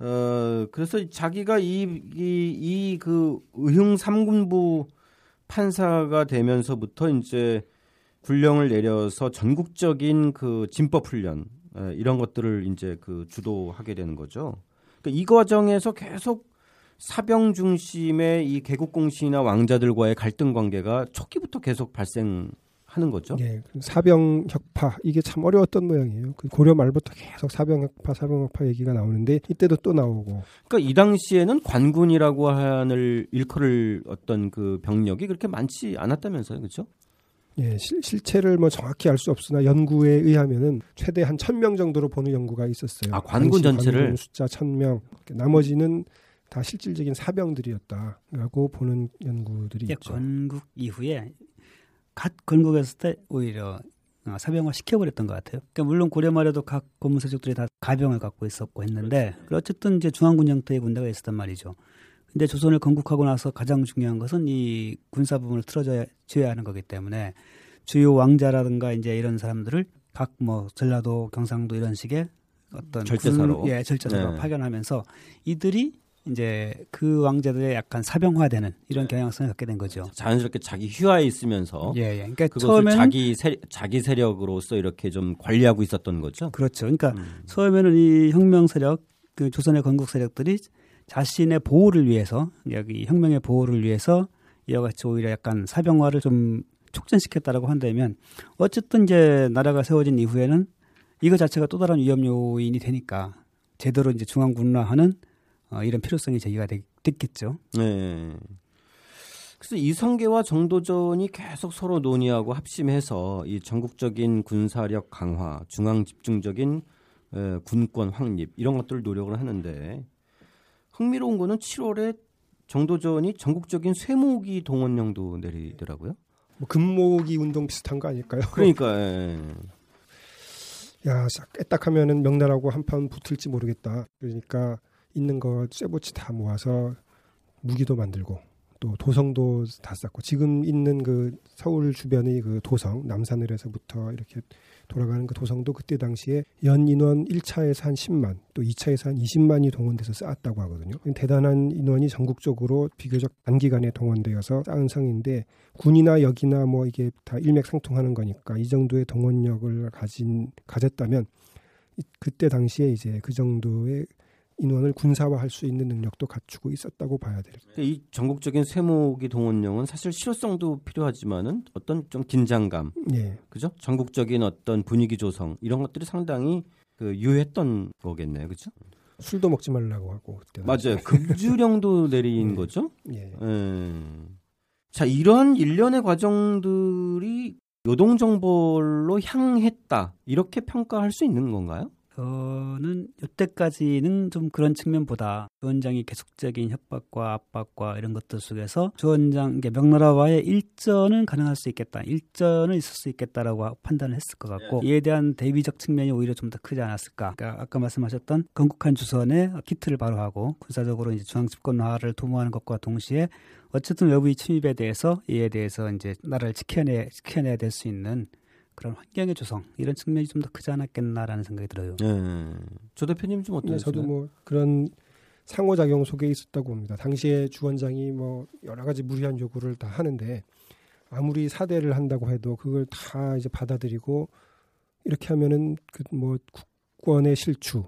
어 그래서 자기가 이이그 의흥 삼군부 판사가 되면서부터 이제 군령을 내려서 전국적인 그 진법 훈련 예, 이런 것들을 이제 그 주도하게 되는 거죠. 그러니까 이 과정에서 계속 사병 중심의 이 개국 공신이나 왕자들과의 갈등 관계가 초기부터 계속 발생하는 거죠. 예, 사병 혁파 이게 참 어려웠던 모양이에요. 그 고려 말부터 계속 사병 혁파, 사병 혁파 얘기가 나오는데 이때도 또 나오고. 그러니까 이 당시에는 관군이라고 하는 일컬을 어떤 그 병력이 그렇게 많지 않았다면서요, 그렇죠? 예, 실, 체를 뭐 정확히 알 수 없으나 연구에 의하면은 최대 한 천 명 정도로 보는 연구가 있었어요. 아, 관군 전체를 관군 숫자 천 명. 나머지는 다 실질적인 사병들이었다라고 보는 연구들이 있죠. 건국 이후에 갓 건국했을 때 오히려 어, 사병화 시켜버렸던 것 같아요. 그러니까 물론 고려 말에도 각 고문세족들이 다 가병을 갖고 있었고 했는데 그렇죠. 어쨌든 이제 중앙군 형태의 군대가 있었단 말이죠. 근데 조선을 건국하고 나서 가장 중요한 것은 이 군사 부분을 틀어줘야 줘야 하는 거기 때문에 주요 왕자라든가 이제 이런 사람들을 각 뭐 전라도, 경상도 이런 식의 어떤 절대사로 군, 예 절대사로 네. 파견하면서 이들이 이제 그 왕자들의 약간 사병화되는 이런 네. 경향성을 갖게 된 거죠. 자연스럽게 자기 휘하에 있으면서 예, 예. 그러니까 처음에는 자기 세, 자기 세력으로서 이렇게 좀 관리하고 있었던 거죠. 그렇죠. 그러니까 음. 처음에는 이 혁명 세력, 그 조선의 건국 세력들이 자신의 보호를 위해서 여기 혁명의 보호를 위해서 이와 같이 오히려 약간 사병화를 좀 촉진시켰다라고 한다면 어쨌든 이제 나라가 세워진 이후에는 이거 자체가 또 다른 위험 요인이 되니까 제대로 이제 중앙군화하는 어, 이런 필요성이 제기가 됐, 겠죠 네. 그래서 이성계와 정도전이 계속 서로 논의하고 합심해서 이 전국적인 군사력 강화, 중앙 집중적인 에, 군권 확립 이런 것들을 노력을 하는데 흥미로운 거는 7월에 정도전이 전국적인 쇠모기 동원령도 내리더라고요. 뭐 금모기 운동 비슷한 거 아닐까요? 그러니까 예. (laughs) 야, 깨딱하면은 명나라하고 한판 붙을지 모르겠다. 그러니까 있는 거 쇠붙이 다 모아서 무기도 만들고 또 도성도 다 쌓고 지금 있는 그 서울 주변의 그 도성 남산을에서부터 이렇게 돌아가는 그 도성도 그때 당시에 연 인원 1차에서 한 10만 또 2차에서 한 20만이 동원돼서 쌓았다고 하거든요. 대단한 인원이 전국적으로 비교적 단기간에 동원되어서 쌓은 성인데 군이나 역이나 뭐 이게 다 일맥상통하는 거니까 이 정도의 동원력을 가진 가졌다면 그때 당시에 이제 그 정도의 인원을 군사화할 수 있는 능력도 갖추고 있었다고 봐야 될. 그러니까 이 전국적인 세모기 동원령은 사실 실효성도 필요하지만은 어떤 좀 긴장감, 예. 그죠? 전국적인 어떤 분위기 조성 이런 것들이 상당히 그 유효했던 거겠네요, 그죠? 술도 먹지 말라고 하고 그때 맞아요. 금주령도 (laughs) 내린 네. 거죠. 예. 음. 자, 이러한 일련의 과정들이 요동정벌로 향했다. 이렇게 평가할 수 있는 건가요? 저는 이때까지는 좀 그런 측면보다 주원장이 계속적인 협박과 압박과 이런 것들 속에서 주원장 명나라와의 일전은 가능할 수 있겠다, 일전은 있을 수 있겠다라고 판단을 했을 것 같고 이에 대한 대비적 측면이 오히려 좀 더 크지 않았을까. 그러니까 아까 말씀하셨던 건국한 주선의 기틀을 바로 하고 군사적으로 이제 중앙 집권화를 도모하는 것과 동시에 어쨌든 외부의 침입에 대해서 이에 대해서 이제 나라를 지켜내 지켜내야 될 수 있는 그런 환경의 조성 이런 측면이 좀 더 크지 않았겠나라는 생각이 들어요. 네. 조 대표님 좀 네, 어떠세요? 저도 뭐 그런 상호작용 속에 있었다고 봅니다. 당시에 주원장이 뭐 여러 가지 무리한 요구를 다 하는데 아무리 사대를 한다고 해도 그걸 다 이제 받아들이고 이렇게 하면은 그 뭐 국권의 실추,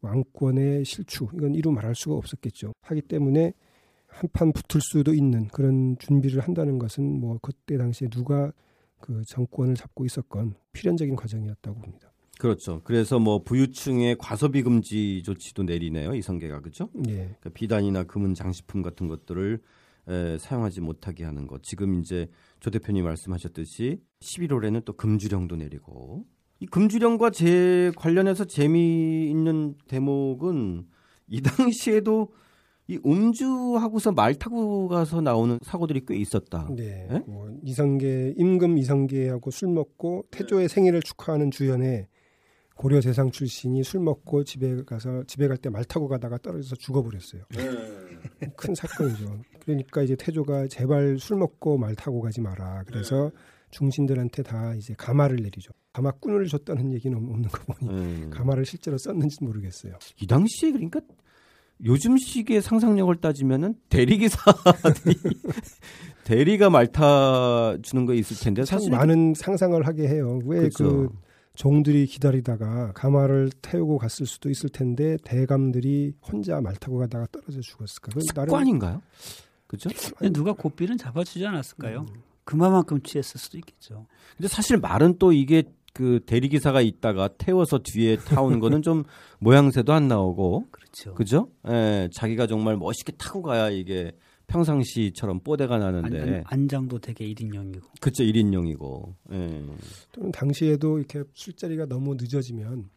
왕권의 실추 이건 이루 말할 수가 없었겠죠. 하기 때문에 한판 붙을 수도 있는 그런 준비를 한다는 것은 뭐 그때 당시에 누가 그 정권을 잡고 있었건 필연적인 과정이었다고 봅니다. 그렇죠. 그래서 뭐 부유층의 과소비 금지 조치도 내리네요. 이성계가 그죠? 예. 그러니까 비단이나 금은 장식품 같은 것들을 에, 사용하지 못하게 하는 것. 지금 이제 조 대표님 말씀하셨듯이 11월에는 또 금주령도 내리고 이 금주령과 제 관련해서 재미있는 대목은 이 당시에도 이 음주하고서 말 타고 가서 나오는 사고들이 꽤 있었다. 네. 예? 뭐 이성계 임금 이성계하고 술 먹고 태조의 생일을 축하하는 주연에 고려 대상 출신이 술 먹고 집에 가서 집에 갈 때 말 타고 가다가 떨어져서 죽어버렸어요. (laughs) 큰 사건이죠. 그러니까 이제 태조가 제발 술 먹고 말 타고 가지 마라. 그래서 중신들한테 다 이제 가마를 내리죠. 가마꾼을 줬다는 얘기는 없는 거 보니 음. 가마를 실제로 썼는지 는 모르겠어요. 이 당시에 그러니까 요즘 식의 상상력을 따지면은 대리기사들이 (laughs) 대리가 말타 주는 거 있을 텐데 참 사실 많은 상상을 하게 해요. 왜그 그렇죠. 종들이 기다리다가 가마를 태우고 갔을 수도 있을 텐데 대감들이 혼자 말 타고 가다가 떨어져 죽었을까? 습관인가요? 그죠? 근데 누가 고삐는 잡아주지 않았을까요? 음. 그만큼 취했을 수도 있겠죠. 근데 사실 말은 또 이게 그 대리기사가 있다가 태워서 뒤에 타오는 거는 좀 (laughs) 모양새도 안 나오고 그렇죠. 그죠? 예, 자기가 정말 멋있게 타고 가야 이게 평상시처럼 뽀대가 나는데 안, 안장도 되게 1인용이고. 그쵸 1인용이고 예. 또는 당시에도 이렇게 술자리가 너무 늦어지면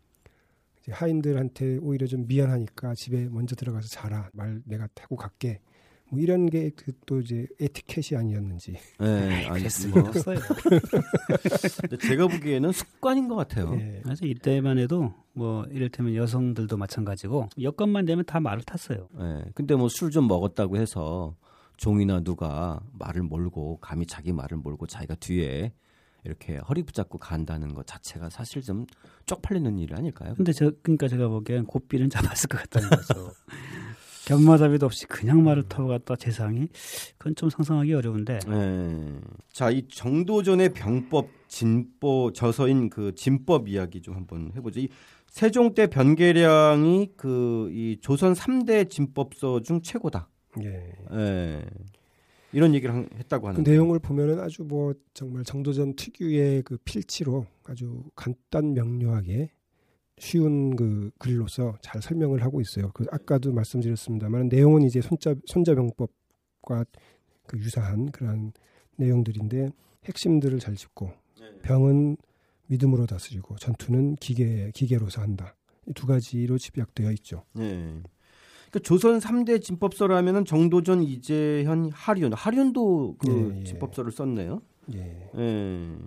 이제 하인들한테 오히려 좀 미안하니까 집에 먼저 들어가서 자라 말 내가 타고 갈게 뭐 이런 게 또 이제 에티켓이 아니었는지 예, 아니, 그랬을 뭐, 없어요. 제가 보기에는 습관인 것 같아요. 예. 그래서 이때만 해도 뭐 이를테면 여성들도 마찬가지고 여건만 되면 다 말을 탔어요. 예. 근데 뭐 술 좀 먹었다고 해서 종이나 누가 말을 몰고 감히 자기 말을 몰고 자기가 뒤에 이렇게 허리 붙잡고 간다는 것 자체가 사실 좀 쪽팔리는 일 아닐까요? 근데 저 그러니까 제가 보기엔 고삐는 (laughs) 잡았을 것 같다는 거죠. 견마잡이도 없이 그냥 말을 타고 갔다 재상이 그건 좀 상상하기 어려운데 예. 자, 이 정도전의 병법 진보 저서인 그 진법 이야기 좀 한번 해보죠. 이 세종 때 변계량이 그 이 조선 3대 진법서 중 최고다. 예. 예. 이런 얘기를 한- 했다고 그 하는데. 내용을 보면은 아주 뭐 정말 정도전 특유의 그 필치로 아주 간단 명료하게 쉬운 그 글로서 잘 설명을 하고 있어요. 그 아까도 말씀드렸습니다만 내용은 이제 손자 손자병법과 그 유사한 그런 내용들인데 핵심들을 잘 짚고 병은 믿음으로 다스리고 전투는 기계 기계로서 한다. 이두 가지로 집약되어 있죠. 예. 그 조선 3대 진법서를 하면은 정도전, 이재현, 하륜. 하륜도 그 예, 예. 진법서를 썼네요. 예. 예.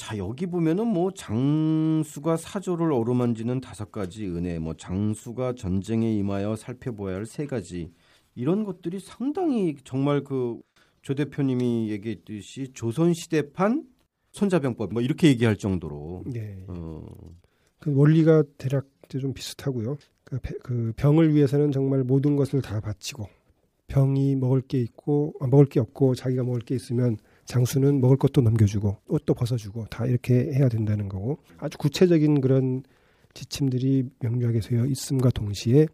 자, 여기 보면은 뭐 장수가 사조를 어루만지는 다섯 가지 은혜, 뭐 장수가 전쟁에 임하여 살펴보아야 할 세 가지. 이런 것들이 상당히 정말 그 조 대표님이 얘기했듯이 조선 시대판 손자병법 뭐 이렇게 얘기할 정도로 예. 어, 그 원리가 대략 좀 비슷하고요. 그, 배- 그 병을 위해서는 정말 모든 것을 다 바치고 병이 먹을 게 있고 아, 먹을 게 없고 자기가 먹을 게 있으면 장수는 먹을 것도 넘겨주고 옷도 벗어주고 다 이렇게 해야 된다는 거고 아주 구체적인 그런 지침들이 명료하게 되어 있음과 동시에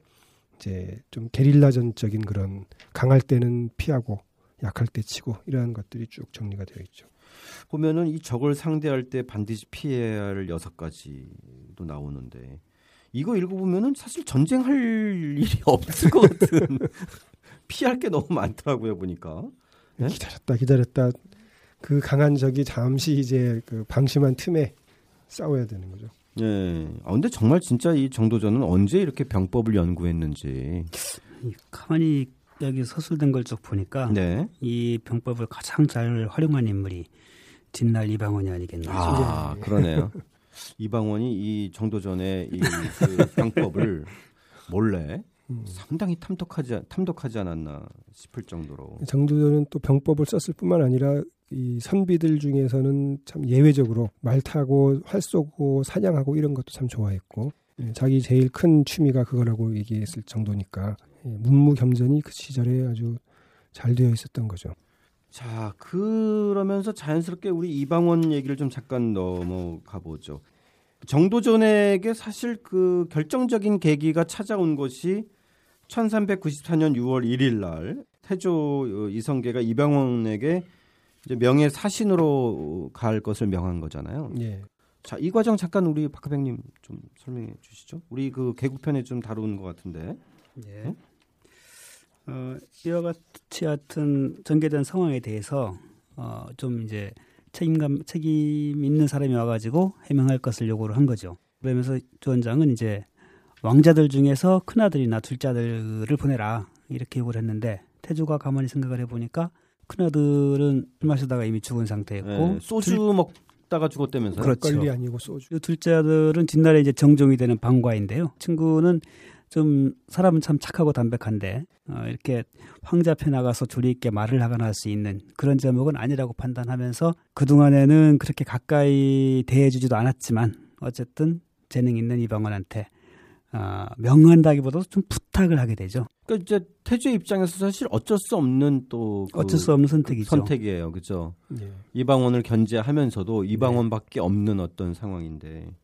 이제 좀 게릴라전적인 그런 강할 때는 피하고 약할 때 치고 이러한 것들이 쭉 정리가 되어 있죠. 보면은 이 적을 상대할 때 반드시 피해야 할 여섯 가지도 나오는데 이거 읽어보면은 사실 전쟁할 (laughs) 일이 없을 것 같은 (laughs) 피할 게 너무 많더라고요 보니까 네? 기다렸다 기다렸다 그 강한 적이 잠시 이제 그 방심한 틈에 싸워야 되는 거죠. 예. 아 근데 정말 진짜 이 정도전은 언제 이렇게 병법을 연구했는지 이 가만히 여기 서술된 걸 쭉 보니까 네. 이 병법을 가장 잘 활용한 인물이 진날 이방원이 아니겠나. 아 그러네요. (laughs) 이방원이 이 정도전의 이 그 병법을 몰래 음. 상당히 탐독하지 탐독하지 않았나 싶을 정도로 정도전은 또 병법을 썼을 뿐만 아니라 이 선비들 중에서는 참 예외적으로 말 타고 활 쏘고 사냥하고 이런 것도 참 좋아했고 예, 자기 제일 큰 취미가 그거라고 얘기했을 정도니까 예, 문무겸전이 그 시절에 아주 잘 되어 있었던 거죠. 자, 그러면서 자연스럽게 우리 이방원 얘기를 좀 잠깐 넘어가 보죠. 정도전에게 사실 그 결정적인 계기가 찾아온 것이 1394년 6월 1일 날 태조 어, 이성계가 이방원에게 이제 명예 사신으로 갈 것을 명한 거잖아요. 예. 자, 이 과정 잠깐 우리 박하백님 좀 설명해 주시죠. 우리 그 개국편에 좀 다룬 것 같은데. 예. 어, 이와 같이 하여튼 전개된 상황에 대해서 어, 좀 이제 책임감 책임 있는 사람이 와가지고 해명할 것을 요구를 한 거죠. 그러면서 조원장은 이제 왕자들 중에서 큰 아들이나 둘째 아들을 보내라 이렇게 요구를 했는데 태조가 가만히 생각을 해보니까 큰 아들은 술 마시다가 이미 죽은 상태였고 예, 소주 먹다가 죽었다면서요? 그렇죠. 막걸리 아니고 소주. 이 둘째 아들은 뒷날에 이제 정종이 되는 방과인데요. 친구는 좀 사람은 참 착하고 담백한데 어, 이렇게 황제 앞에 나가서 조리 있게 말을 하거나 할 수 있는 그런 제목은 아니라고 판단하면서 그 동안에는 그렇게 가까이 대해주지도 않았지만 어쨌든 재능 있는 이방원한테 어, 명한다기보다도 좀 부탁을 하게 되죠. 그러니까 이제 태조의 입장에서 사실 어쩔 수 없는 또 그 어쩔 수 없는 선택이죠. 선택이에요, 그렇죠? 예. 이방원을 견제하면서도 네. 이방원밖에 없는 어떤 상황인데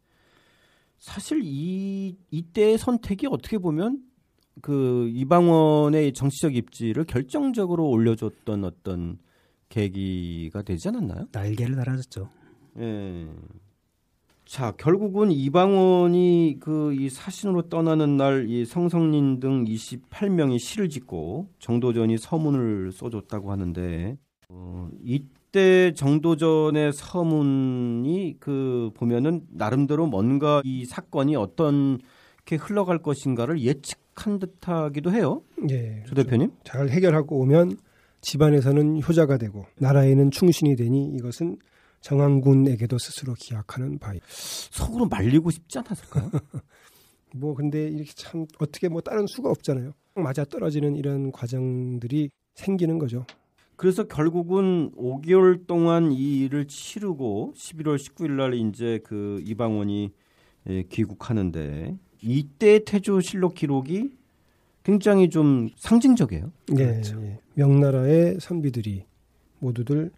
사실 이 이때의 선택이 어떻게 보면 그 이방원의 정치적 입지를 결정적으로 올려줬던 어떤 계기가 되지 않았나요? 날개를 달아줬죠. 예. 자, 결국은 이방원이 그 이 사신으로 떠나는 날 이 성성린 등 28명이 시를 짓고 정도전이 서문을 써줬다고 하는데 어, 이때 정도전의 서문이 그 보면은 나름대로 뭔가 이 사건이 어떻게 흘러갈 것인가를 예측한 듯하기도 해요. 예. 조 대표님? 잘 해결하고 오면 집안에서는 효자가 되고 나라에는 충신이 되니 이것은 정안군에게도 스스로 기약하는 바이. 속으로 말리고 싶지 않았을까요? (laughs) 뭐 근데 이렇게 참 어떻게 뭐 다른 수가 없잖아요. 맞아 떨어지는 이런 과정들이 생기는 거죠. 그래서 결국은 5개월 동안 이 일을 치르고 11월 19일 날 이제 그 이방원이 예, 귀국하는데 이때 태조실록 기록이 굉장히 좀 상징적이에요. 예, 그렇죠. 예. 명나라의 선비들이 모두들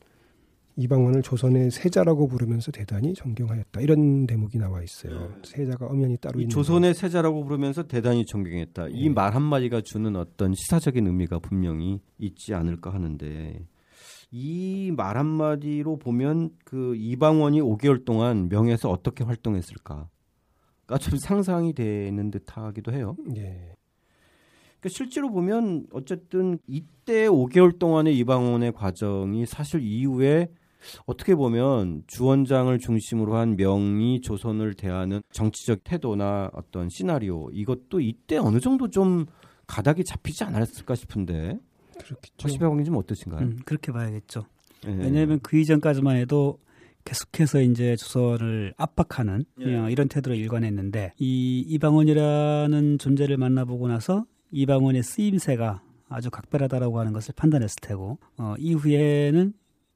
이방원을 조선의 세자라고 부르면서 대단히 존경하였다. 이런 대목이 나와 있어요. 세자가 엄연히 따로 이 있는 조선의 세자라고 부르면서 대단히 존경했다. 이 예. 말 한마디가 주는 어떤 시사적인 의미가 분명히 있지 않을까 하는데 이 말 한마디로 보면 그 이방원이 5개월 동안 명에서 어떻게 활동했을까 가 좀 상상이 되는 듯하기도 해요. 예. 그러니까 실제로 보면 어쨌든 이때 5개월 동안의 이방원의 과정이 사실 이후에 어떻게 보면 주원장을 중심으로 한 명의 조선을 대하는 정치적 태도나 어떤 시나리오 이것도 이때 어느 정도 좀 가닥이 잡히지 않았을까 싶은데 그렇겠죠. 허시배 좀 어떠신가요? 음, 그렇게 봐야겠죠. 예. 왜냐하면 그 이전까지만 해도 계속해서 이제 조선을 압박하는 예. 어, 이런 태도를 일관했는데 이 이방원이라는 존재를 만나보고 나서 이방원의 쓰임새가 아주 각별하다라고 하는 것을 판단했을 테고 어, 이후에는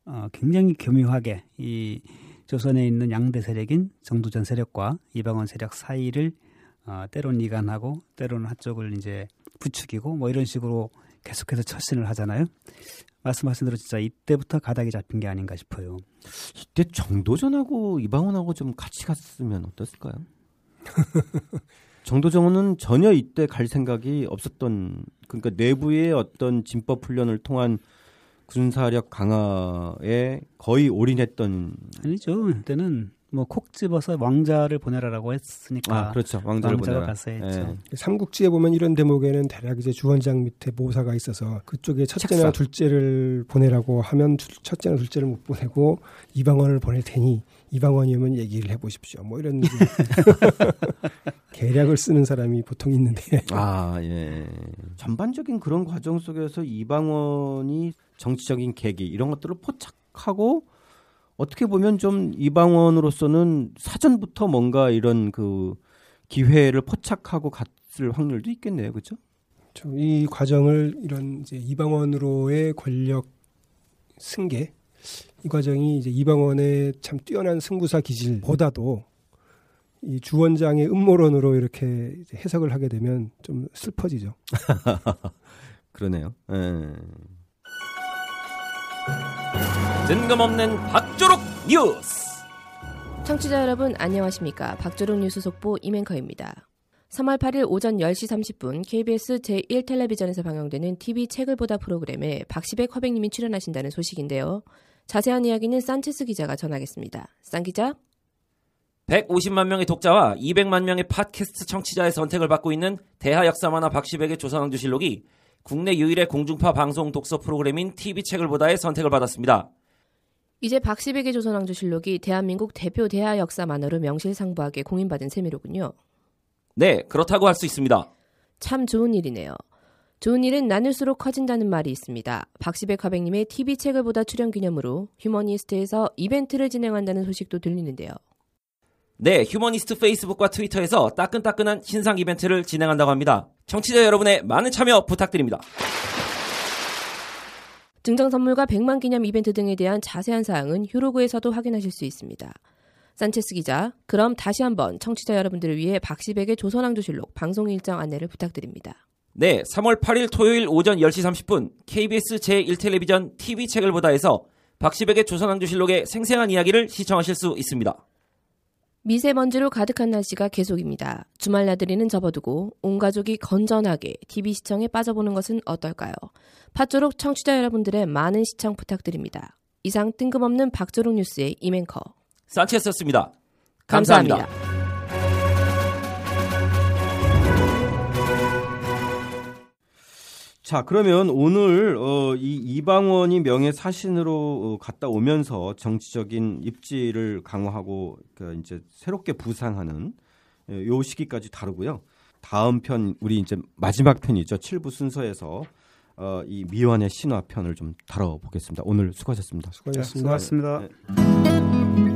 어, 굉장히 교묘하게 이 조선에 있는 양대 세력인 정도전 세력과 이방원 세력 사이를 어, 때로는 이간하고 때로는 한쪽을 이제 부추기고 뭐 이런 식으로 계속해서 처신을 하잖아요. 말씀하신 대로 진짜 이때부터 가닥이 잡힌 게 아닌가 싶어요. 이때 정도전하고 이방원하고 좀 같이 갔으면 어땠을까요? (laughs) 정도전은 전혀 이때 갈 생각이 없었던 그러니까 내부의 어떤 진법 훈련을 통한 군사력 강화에 거의 올인했던 아니죠. 그때는 뭐콕 집어서 왕자를 보내라라고 했으니까 아 그렇죠 왕자를 왕자가 보내라. 예. 삼국지에 보면 이런 대목에는 대략 이제 주원장 밑에 모사가 있어서 그쪽에 첫째나 책사. 둘째를 보내라고 하면 두- 첫째나 둘째를 못 보내고 이방원을 보낼 테니 이방원이면 얘기를 해보십시오. 뭐 이런 (laughs) 계략을 쓰는 사람이 보통 있는데 아, 예. 전반적인 그런 과정 속에서 이방원이 정치적인 계기 이런 것들을 포착하고 어떻게 보면 좀 이방원으로서는 사전부터 뭔가 이런 그 기회를 포착하고 갔을 확률도 있겠네요. 그죠? 저이 과정을 이런 이제 이방원으로의 권력 승계 이 과정이 이제 이방원의 참 뛰어난 승부사 기질보다도 이 주원장의 음모론으로 이렇게 해석을 하게 되면 좀 슬퍼지죠. (laughs) 그러네요. 예. 뜬금없는 박조록 뉴스. 청취자 여러분 안녕하십니까 박조롱 뉴스 속보 이맹커입니다. 3월 8일 오전 10시 30분 KBS 제1 텔레비전에서 방영되는 TV 책을 보다 프로그램에 박시백 화백님이 출연하신다는 소식인데요. 자세한 이야기는 산체스 기자가 전하겠습니다. 산 기자? 150만 명의 독자와 200만 명의 팟캐스트 청취자의 선택을 받고 있는 대하 역사만화 박시백의 조선왕조실록이 국내 유일의 공중파 방송 독서 프로그램인 TV책을 보다의 선택을 받았습니다. 이제 박시백의 조선왕조실록이 대한민국 대표 대하 역사 만화로 명실상부하게 공인받은 셈이로군요. 네, 그렇다고 할 수 있습니다. 참 좋은 일이네요. 좋은 일은 나눌수록 커진다는 말이 있습니다. 박시백 화백님의 TV 책을 보다 출연 기념으로 휴머니스트에서 이벤트를 진행한다는 소식도 들리는데요. 네, 휴머니스트 페이스북과 트위터에서 따끈따끈한 신상 이벤트를 진행한다고 합니다. 청취자 여러분의 많은 참여 부탁드립니다. 증정 선물과 100만 기념 이벤트 등에 대한 자세한 사항은 휴로그에서도 확인하실 수 있습니다. 산체스 기자, 그럼 다시 한번 청취자 여러분들을 위해 박시백의 조선왕조실록 방송 일정 안내를 부탁드립니다. 네, 3월 8일 토요일 오전 10시 30분 KBS 제1텔레비전 TV책을 보다에서 박시백의 조선왕조실록의 생생한 이야기를 시청하실 수 있습니다. 미세먼지로 가득한 날씨가 계속입니다. 주말 나들이는 접어두고 온 가족이 건전하게 TV 시청에 빠져보는 것은 어떨까요? 팥조록 청취자 여러분들의 많은 시청 부탁드립니다. 이상 뜬금없는 박조록 뉴스의 이맹커. 산체스였습니다. 감사합니다. 자, 그러면 오늘 어, 이 이방원이 명예 사신으로 어, 갔다 오면서 정치적인 입지를 강화하고 그 이제 새롭게 부상하는 예, 요 시기까지 다루고요. 다음 편 우리 이제 마지막 편이죠. 7부 순서에서 어, 이 미완의 신화 편을 좀 다뤄보겠습니다. 오늘 수고하셨습니다. 수고하셨습니다. 수고하셨습니다. 네.